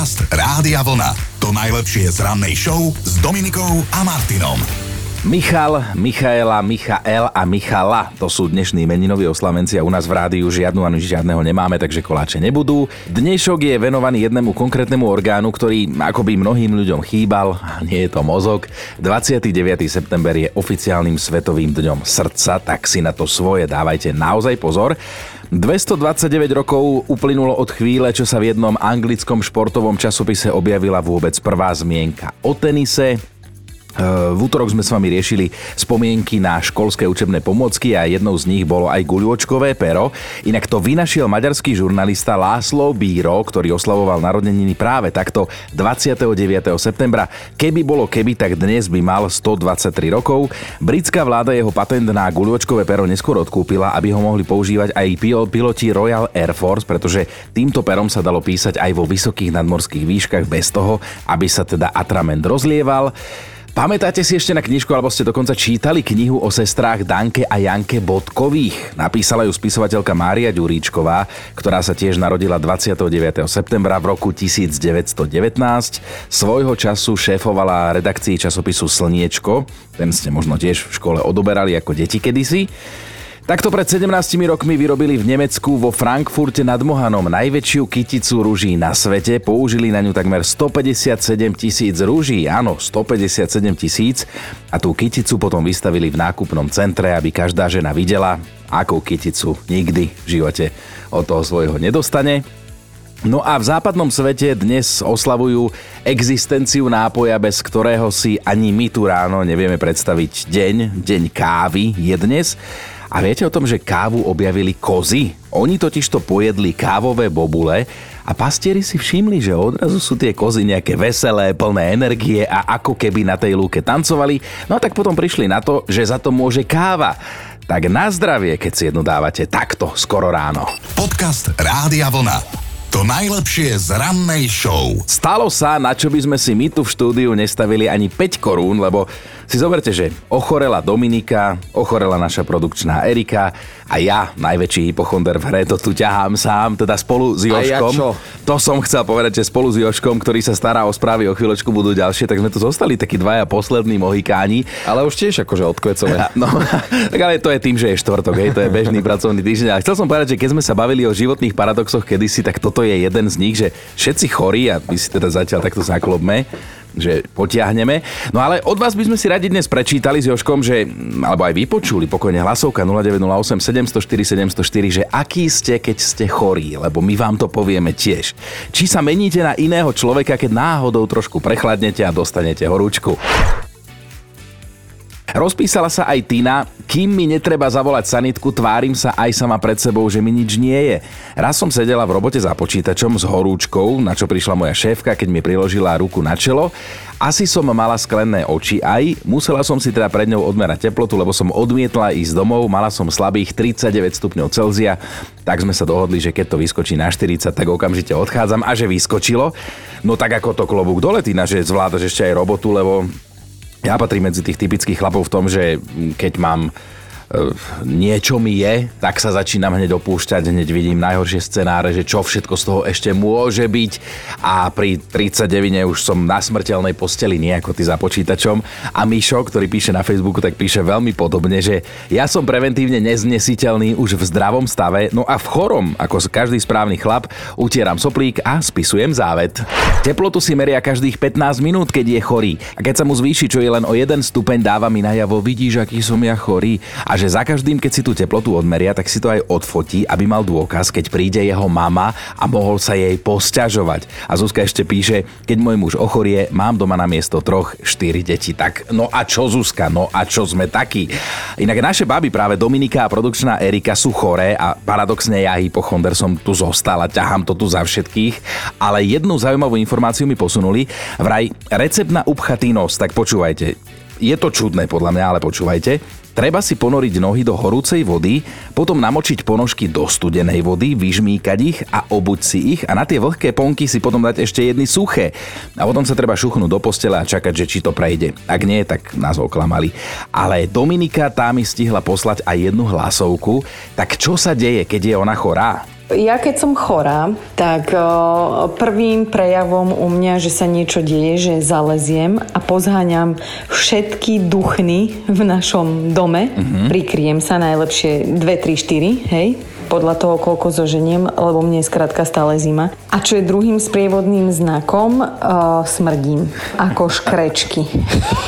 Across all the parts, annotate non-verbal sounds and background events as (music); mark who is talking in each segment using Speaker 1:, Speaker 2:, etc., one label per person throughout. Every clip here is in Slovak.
Speaker 1: Podcast Rádia Vlna. To najlepšie z rannej show s Dominikou a Martinom.
Speaker 2: Michal, Michaela, Michael a Michala. To sú dnešní meninoví oslavenci a u nás v rádiu žiadnu ani žiadneho nemáme, takže koláče nebudú. Dnešok je venovaný jednému konkrétnemu orgánu, ktorý akoby mnohým ľuďom chýbal, a nie je to mozog. 29. september je oficiálnym svetovým dňom srdca, tak si na to svoje dávajte naozaj pozor. 229 rokov uplynulo od chvíle, čo sa v jednom anglickom športovom časopise objavila vôbec prvá zmienka o tenise. V útorok sme s vami riešili spomienky na školské učebné pomôcky a jednou z nich bolo aj guľočkové pero. Inak to vynašiel maďarský žurnalista Láslo Bíro, ktorý oslavoval narodeniny práve takto 29. septembra. Keby bolo keby, tak dnes by mal 123 rokov. Britská vláda jeho patent na guľočkové pero neskôr odkúpila, aby ho mohli používať aj piloti Royal Air Force, pretože týmto perom sa dalo písať aj vo vysokých nadmorských výškach bez toho, aby sa teda atrament rozlieval. Pamätáte si ešte na knižku, alebo ste dokonca čítali knihu o sestrách Danke a Janke Bodkových? Napísala ju spisovateľka Mária Ďuríčková, ktorá sa tiež narodila 29. septembra v roku 1919. Svojho času šéfovala redakcii časopisu Slniečko, ten ste možno tiež v škole odoberali ako deti kedysi. Takto pred 17 rokmi vyrobili v Nemecku vo Frankfurte nad Mohanom najväčšiu kyticu rúží na svete. Použili na ňu takmer 157 tisíc rúží. Áno, 157 tisíc. A tú kyticu potom vystavili v nákupnom centre, aby každá žena videla, akú kyticu nikdy v živote od toho svojho nedostane. No a v západnom svete dnes oslavujú existenciu nápoja, bez ktorého si ani my tu ráno nevieme predstaviť deň. Deň kávy je dnes. A viete o tom, že kávu objavili kozy? Oni totiž to pojedli kávové bobule a pastieri si všimli, že odrazu sú tie kozy nejaké veselé, plné energie a ako keby na tej lúke tancovali. No tak potom prišli na to, že za to môže káva. Tak na zdravie, keď si jednu dávate takto skoro ráno.
Speaker 1: Podcast Rádia Vlna. To najlepšie z rannej show.
Speaker 2: Stalo sa, na čo by sme si my tu v štúdiu nestavili ani 5 korún, lebo si zoberte, že ochorela Dominika, ochorela naša produkčná Erika a ja, najväčší hypochonder v hre, to tu ťahám sám, teda spolu s Joškom.
Speaker 3: Ja
Speaker 2: to som chcel povedať, že spolu s Joškom, ktorý sa stará o správy, o chvíľočku budú ďalšie, tak sme tu zostali takí dvaja poslední mohikáni.
Speaker 3: Ale už tiež akože odkvecové. (laughs)
Speaker 2: No, tak ale to je tým, že je štvrtok, hej, to je bežný pracovný týždeň. Ale chcel som povedať, že keď sme sa bavili o životných paradoxoch kedysi, tak toto je jeden z nich, že všetci chorí, a my si teda zatiaľ takto zaklopme, že potiahneme. No ale od vás by sme si radi dnes prečítali s Joškom, že, alebo aj vypočuli pokojne hlasovka 0908 704 704, že aký ste, keď ste chorí, lebo my vám to povieme tiež. Či sa meníte na iného človeka, keď náhodou trošku prechladnete a dostanete horúčku. Rozpísala sa aj Tina, kým mi netreba zavolať sanitku, tvárim sa aj sama pred sebou, že mi nič nie je. Raz som sedela v robote za počítačom s horúčkou, na čo prišla moja šéfka, keď mi priložila ruku na čelo. Asi som mala sklené oči aj, musela som si teda pred ňou odmerať teplotu, lebo som odmietla ísť domov, mala som slabých 39 stupňov Celzia, tak sme sa dohodli, že keď to vyskočí na 40, tak okamžite odchádzam a že vyskočilo. No tak ako to klobúk dole, Tina, že zvládaš ešte aj robotu, lebo ja patrím medzi tých typických chlapov v tom, že keď mám niečo mi je, tak sa začínam hneď opúšťať, hneď vidím najhoršie scenáre, že čo všetko z toho ešte môže byť a pri 39 už som na smrteľnej posteli, nie ako ty za počítačom. A Mišo, ktorý píše na Facebooku, tak píše veľmi podobne, že ja som preventívne neznesiteľný už v zdravom stave, no a v chorom, ako každý správny chlap, utieram soplík a spisujem závet. Teplotu si meria každých 15 minút, keď je chorý. A keď sa mu zvýši, čo je len o jeden stupeň, dáva mi najavo, vidíš, aký som ja chorý. A že za každým, keď si tú teplotu odmeria, tak si to aj odfotí, aby mal dôkaz, keď príde jeho mama a mohol sa jej posťažovať. A Zuzka ešte píše, keď môj muž ochorie, mám doma na miesto troch štyri deti. Tak no a čo Zuzka, no a čo sme takí? Inak naše baby, práve Dominika a produkčná Erika sú choré a paradoxne ja hypochonder som tu zostala, ťahám to tu za všetkých, ale jednu zaujímavú informáciu mi posunuli. Vraj recept na upchatý nos, tak počúvajte. Je to čudné podľa mňa, ale počúvajte. Treba si ponoriť nohy do horúcej vody, potom namočiť ponožky do studenej vody, vyžmýkať ich a obuť si ich a na tie vlhké ponky si potom dať ešte jedny suché. A potom sa treba šuchnúť do postele a čakať, že či to prejde. Ak nie, tak nás oklamali. Ale Dominika tá mi stihla poslať aj jednu hlasovku. Tak čo sa deje, keď je ona chorá?
Speaker 4: Ja keď som chorá, tak prvým prejavom u mňa, že sa niečo deje, že zaleziem a pozháňam všetky duchny v našom dome. Uh-huh. Prikryjem sa najlepšie 2, 3, 4, hej podľa toho, koľko zoženiem, lebo mne je skrátka stále zima. A čo je druhým sprievodným znakom, uh, smrdím. Ako škrečky.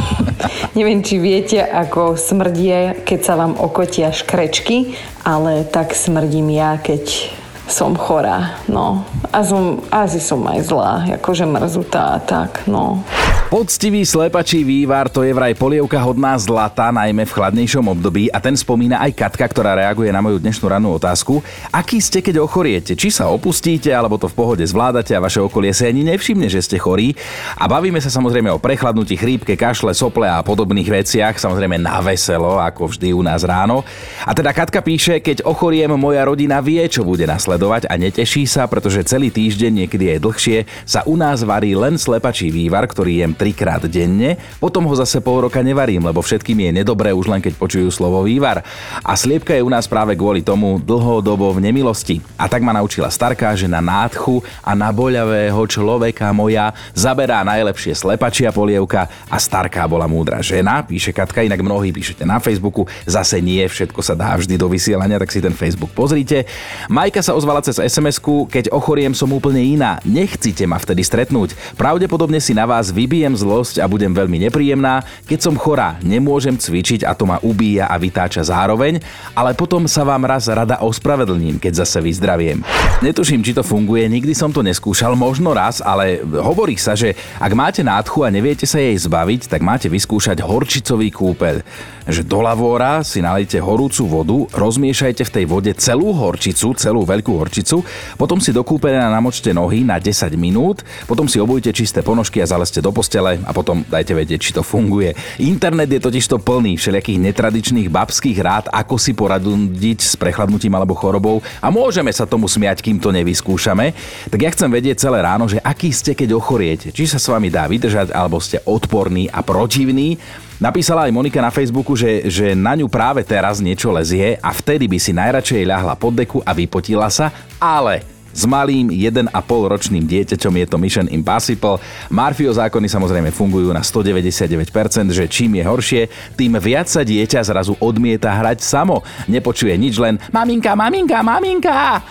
Speaker 4: (laughs) Neviem, či viete, ako smrdie, keď sa vám okotia škrečky, ale tak smrdím ja, keď som chorá, no. A som, asi som aj zlá, akože mrzutá a tak, no.
Speaker 2: Poctivý slepačí vývar to je vraj polievka hodná zlata, najmä v chladnejšom období a ten spomína aj Katka, ktorá reaguje na moju dnešnú rannú otázku. Aký ste, keď ochoriete? Či sa opustíte, alebo to v pohode zvládate a vaše okolie si ani nevšimne, že ste chorí? A bavíme sa samozrejme o prechladnutí, chrípke, kašle, sople a podobných veciach, samozrejme na veselo, ako vždy u nás ráno. A teda Katka píše, keď ochoriem, moja rodina vie, čo bude nasledovať a neteší sa, pretože celý týždeň, niekedy aj dlhšie, sa u nás varí len slepačí vývar, ktorý jem trikrát denne, potom ho zase pol roka nevarím, lebo všetkým je nedobré už len keď počujú slovo vývar. A sliepka je u nás práve kvôli tomu dlhodobo v nemilosti. A tak ma naučila starka, že na nádchu a na boľavého človeka moja zaberá najlepšie slepačia polievka a starká bola múdra žena, píše Katka, inak mnohí píšete na Facebooku, zase nie, všetko sa dá vždy do vysielania, tak si ten Facebook pozrite. Majka sa ozvala cez sms keď ochoriem som úplne iná, nechcite ma vtedy stretnúť. Pravdepodobne si na vás vybijem vybijem zlosť a budem veľmi nepríjemná. Keď som chorá, nemôžem cvičiť a to ma ubíja a vytáča zároveň, ale potom sa vám raz rada ospravedlním, keď zase vyzdraviem. Netuším, či to funguje, nikdy som to neskúšal, možno raz, ale hovorí sa, že ak máte nádchu a neviete sa jej zbaviť, tak máte vyskúšať horčicový kúpeľ. Že do lavóra si nalejte horúcu vodu, rozmiešajte v tej vode celú horčicu, celú veľkú horčicu, potom si do kúpeľa namočte nohy na 10 minút, potom si obujte čisté ponožky a zaleste do postele postele a potom dajte vedieť, či to funguje. Internet je totiž to plný všelijakých netradičných babských rád, ako si poradundiť s prechladnutím alebo chorobou a môžeme sa tomu smiať, kým to nevyskúšame. Tak ja chcem vedieť celé ráno, že aký ste, keď ochoriete. Či sa s vami dá vydržať, alebo ste odporní a protivní. Napísala aj Monika na Facebooku, že, že na ňu práve teraz niečo lezie a vtedy by si najradšej ľahla pod deku a vypotila sa, ale s malým 1,5 ročným dieťaťom je to Mission Impossible. Marfio zákony samozrejme fungujú na 199%, že čím je horšie, tým viac sa dieťa zrazu odmieta hrať samo. Nepočuje nič len maminka, maminka, maminka.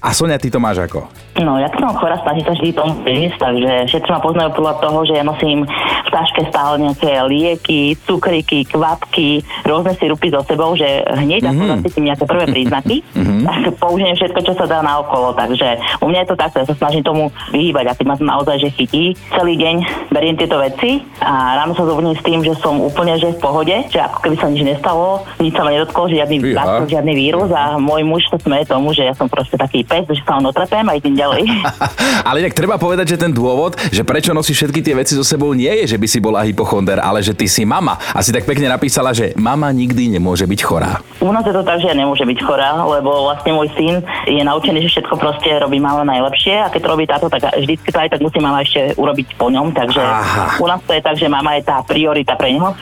Speaker 2: A Sonia, ty to máš ako?
Speaker 5: No, ja som chorá, snažím sa vždy tomu prísť, takže všetci ma poznajú podľa toho, že ja nosím v taške stále nejaké lieky, cukriky, kvapky, rôzne sirupy so sebou, že hneď mm-hmm. ako mhm. zacítim nejaké prvé (laughs) príznaky, mm-hmm. tak použijem všetko, čo sa dá na okolo. Takže u mňa je to takto, ja sa snažím tomu vyhýbať a keď ma to naozaj že chytí, celý deň beriem tieto veci a ráno sa zobudím s tým, že som úplne že v pohode, že ako keby sa nič nestalo, nič sa ma nedotklo, žiadny, žiadny vírus a môj muž to smeje tomu, že ja som proste taký pes, že sa on otrepem a idem ďalej. (laughs)
Speaker 2: ale inak treba povedať, že ten dôvod, že prečo nosíš všetky tie veci so sebou, nie je, že by si bola hypochonder, ale že ty si mama. A si tak pekne napísala, že mama nikdy nemôže byť chorá.
Speaker 5: U nás je to tak, že nemôže byť chorá, lebo vlastne môj syn je naučený, že všetko proste robí mama najlepšie a keď to robí táto, tak vždycky to aj tak musí mama ešte urobiť po ňom, takže Aha. u nás to je tak, že mama je tá priorita pre neho.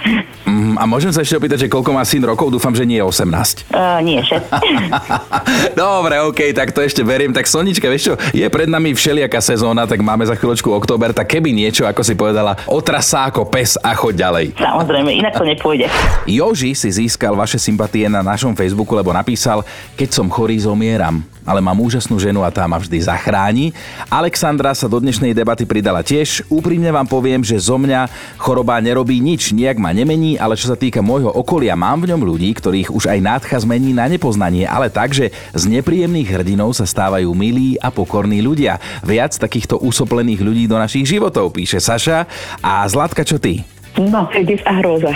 Speaker 2: Mm, a môžem sa ešte opýtať, že koľko má syn rokov? Dúfam, že nie je 18.
Speaker 5: Uh, nie, 6. (laughs)
Speaker 2: Dobre, OK, tak to ešte verím. Tak Sonička, vieš čo, je pred nami všelijaká sezóna, tak máme za chvíľočku október, tak keby niečo, ako si povedala, otrasá ako pes a choď ďalej.
Speaker 5: Samozrejme, inak to nepôjde.
Speaker 2: Joži si získal vaše sympatie na našom Facebooku, lebo napísal, keď som chorý, zomieram ale mám úžasnú ženu a tá ma vždy zachráni. Alexandra sa do dnešnej debaty pridala tiež. Úprimne vám poviem, že zo mňa choroba nerobí nič, nejak ma nemení, ale čo sa týka môjho okolia, mám v ňom ľudí, ktorých už aj nádcha zmení na nepoznanie, ale tak, že z nepríjemných hrdinov sa stávajú milí a pokorní ľudia. Viac takýchto usoplených ľudí do našich životov, píše Saša. A Zlatka, čo ty?
Speaker 6: No, des a hrôza.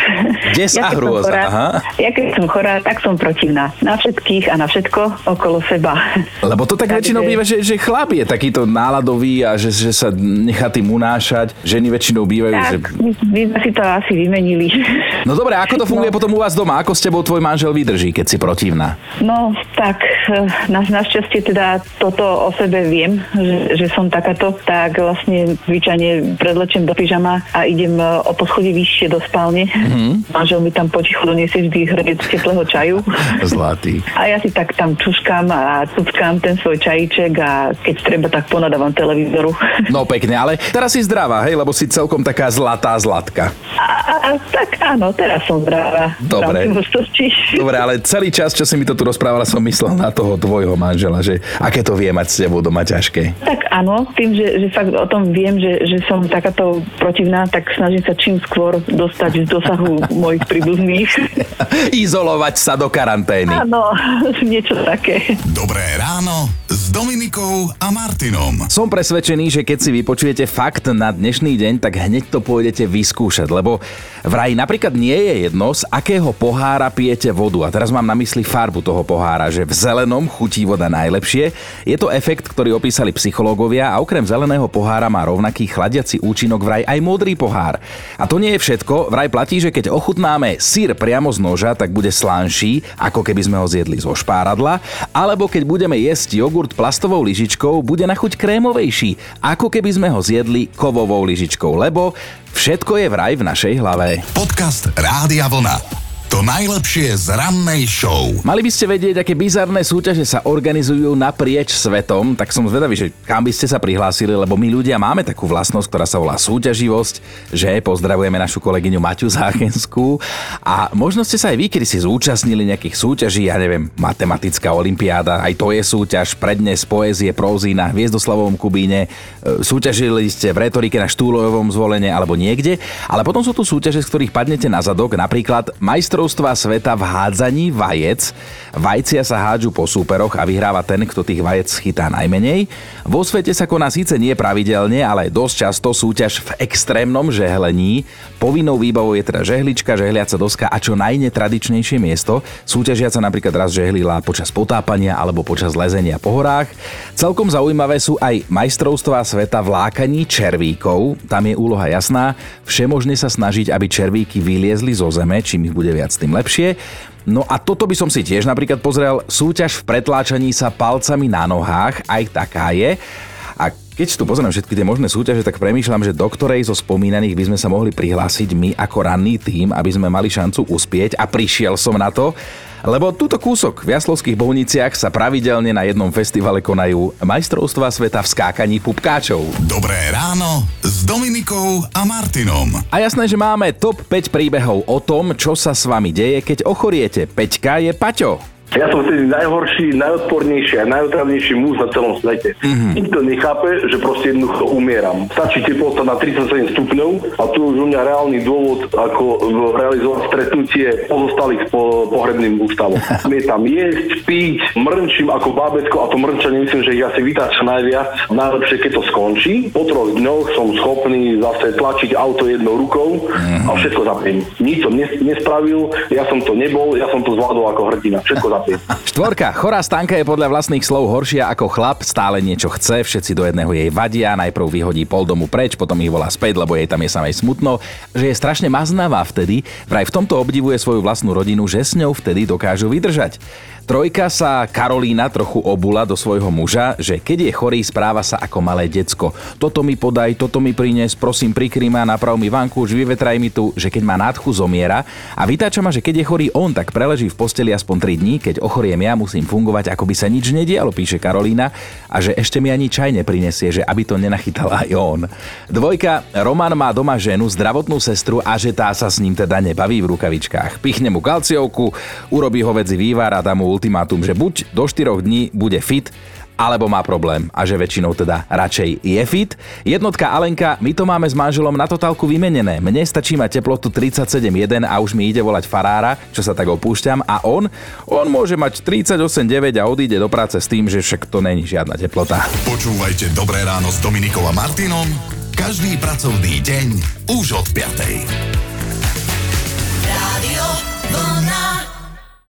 Speaker 2: Des (laughs) ja, a hrôza, chorá, aha.
Speaker 6: Ja keď som chorá, tak som protivná. Na všetkých a na všetko okolo seba. (laughs)
Speaker 2: Lebo to tak Takže... väčšinou býva, že, že chlap je takýto náladový a že, že sa nechá tým unášať. Ženy väčšinou bývajú,
Speaker 6: tak,
Speaker 2: že...
Speaker 6: my sme si to asi vymenili. (laughs)
Speaker 2: No dobre, ako to funguje no. potom u vás doma? Ako s tebou tvoj manžel vydrží, keď si protivná?
Speaker 6: No, tak eh, na, našťastie teda toto o sebe viem, že, že som takáto, tak vlastne zvyčajne predlečím do pyžama a idem eh, o poschodí vyššie do spálne. Mm-hmm. Manžel mi tam potichu doniesie vždy hrniec teplého čaju. (laughs)
Speaker 2: Zlatý.
Speaker 6: A ja si tak tam čuškám a cuckám ten svoj čajíček a keď treba, tak ponadávam televízoru.
Speaker 2: No pekne, ale teraz si zdravá, hej, lebo si celkom taká zlatá zlatka.
Speaker 6: A, a, a tak áno, teraz som zdravá.
Speaker 2: Dobre. Dobre, ale celý čas, čo si mi to tu rozprávala, som myslel na toho tvojho manžela, že aké to vie mať s tebou doma ťažké.
Speaker 6: Tak áno, tým, že, že fakt o tom viem, že, že som takáto protivná, tak snažím sa čím skôr dostať z dosahu mojich príbuzných. (laughs)
Speaker 2: Izolovať sa do karantény.
Speaker 6: Áno, (laughs) niečo také.
Speaker 1: Dobré ráno s Dominikou a Martinom.
Speaker 2: Som presvedčený, že keď si vypočujete fakt na dnešný deň, tak hneď to pôjdete vyskúšať, lebo vraj napríklad nie je jedno, z akého pohára pijete vodu. A teraz mám na mysli farbu toho pohára, že v zelenom chutí voda najlepšie. Je to efekt, ktorý opísali psychológovia a okrem zeleného pohára má rovnaký chladiaci účinok vraj aj modrý pohár. A to nie je všetko, vraj platí, že keď ochutnáme sír priamo z noža, tak bude slánší, ako keby sme ho zjedli zo špáradla, alebo keď budeme jesť jogurt plastovou lyžičkou, bude na chuť krémovejší, ako keby sme ho zjedli kovovou lyžičkou, lebo všetko je vraj v našej hlave.
Speaker 1: Podcast Rádia Vlna. To najlepšie z rannej show.
Speaker 2: Mali by ste vedieť, aké bizarné súťaže sa organizujú naprieč svetom, tak som zvedavý, že kam by ste sa prihlásili, lebo my ľudia máme takú vlastnosť, ktorá sa volá súťaživosť, že pozdravujeme našu kolegyňu Maťu Záchenskú a možno ste sa aj vy, kedy si zúčastnili nejakých súťaží, ja neviem, matematická olimpiáda, aj to je súťaž, prednes poézie, prózy na Hviezdoslavovom Kubíne, súťažili ste v retorike na štúlojovom zvolenie alebo niekde, ale potom sú tu súťaže, z ktorých padnete na zadok, napríklad majstrov majstrovstva sveta v hádzaní vajec. Vajcia sa hádžu po súperoch a vyhráva ten, kto tých vajec chytá najmenej. Vo svete sa koná síce nie pravidelne, ale dosť často súťaž v extrémnom žehlení. Povinnou výbavou je teda žehlička, žehliaca doska a čo najnetradičnejšie miesto. Súťažiaca napríklad raz žehlila počas potápania alebo počas lezenia po horách. Celkom zaujímavé sú aj majstrovstvá sveta v lákaní červíkov. Tam je úloha jasná. Všemožne sa snažiť, aby červíky vyliezli zo zeme, čím ich bude viac tým lepšie. No a toto by som si tiež napríklad pozrel, súťaž v pretláčaní sa palcami na nohách, aj taká je. A keď tu pozriem všetky tie možné súťaže, tak premýšľam, že do ktorej zo spomínaných by sme sa mohli prihlásiť my ako ranný tým, aby sme mali šancu uspieť a prišiel som na to. Lebo túto kúsok v Jaslovských Bohniciach sa pravidelne na jednom festivale konajú majstrovstvá sveta v skákaní pupkáčov.
Speaker 1: Dobré ráno s Dominikou a Martinom.
Speaker 2: A jasné, že máme top 5 príbehov o tom, čo sa s vami deje, keď ochoriete. Peťka je Paťo.
Speaker 7: Ja som vtedy najhorší, najodpornejší a najotravnejší muž na celom svete. Mm-hmm. Nikto nechápe, že proste jednoducho umieram. Stačí teplota na 37 stupňov a tu už u mňa reálny dôvod, ako realizovať stretnutie pozostalých po, pohrebným ústavom. (laughs) Mie tam jesť, piť, mrnčím ako bábetko a to mrnčanie myslím, že ich asi vytáča najviac. Najlepšie, keď to skončí. Po troch dňoch som schopný zase tlačiť auto jednou rukou mm-hmm. a všetko zapiem. Nič som nes- nespravil, ja som to nebol, ja som to zvládol ako hrdina. Všetko zapiem chlapi.
Speaker 2: Štvorka. Chorá stanka je podľa vlastných slov horšia ako chlap, stále niečo chce, všetci do jedného jej vadia, najprv vyhodí pol domu preč, potom ich volá späť, lebo jej tam je samej smutno, že je strašne maznavá vtedy, vraj v tomto obdivuje svoju vlastnú rodinu, že s ňou vtedy dokážu vydržať. Trojka sa Karolína trochu obula do svojho muža, že keď je chorý, správa sa ako malé decko. Toto mi podaj, toto mi prines, prosím prikry ma, naprav mi už vyvetraj mi tu, že keď má nádchu zomiera a vytáča ma, že keď je chorý on, tak preleží v posteli aspoň 3 dní, keď ochoriem ja, musím fungovať, ako by sa nič nedialo, píše Karolína a že ešte mi ani čaj neprinesie, že aby to nenachytal aj on. Dvojka, Roman má doma ženu, zdravotnú sestru a že tá sa s ním teda nebaví v rukavičkách. Pichne mu kalciovku, urobí ho vedzi vývar a dá mu ultimátum, že buď do 4 dní bude fit, alebo má problém a že väčšinou teda radšej je fit. Jednotka Alenka, my to máme s manželom na totálku vymenené. Mne stačí mať teplotu 37,1 a už mi ide volať farára, čo sa tak opúšťam a on, on môže mať 38,9 a odíde do práce s tým, že však to není žiadna teplota.
Speaker 1: Počúvajte Dobré ráno s Dominikom a Martinom každý pracovný deň už od 5.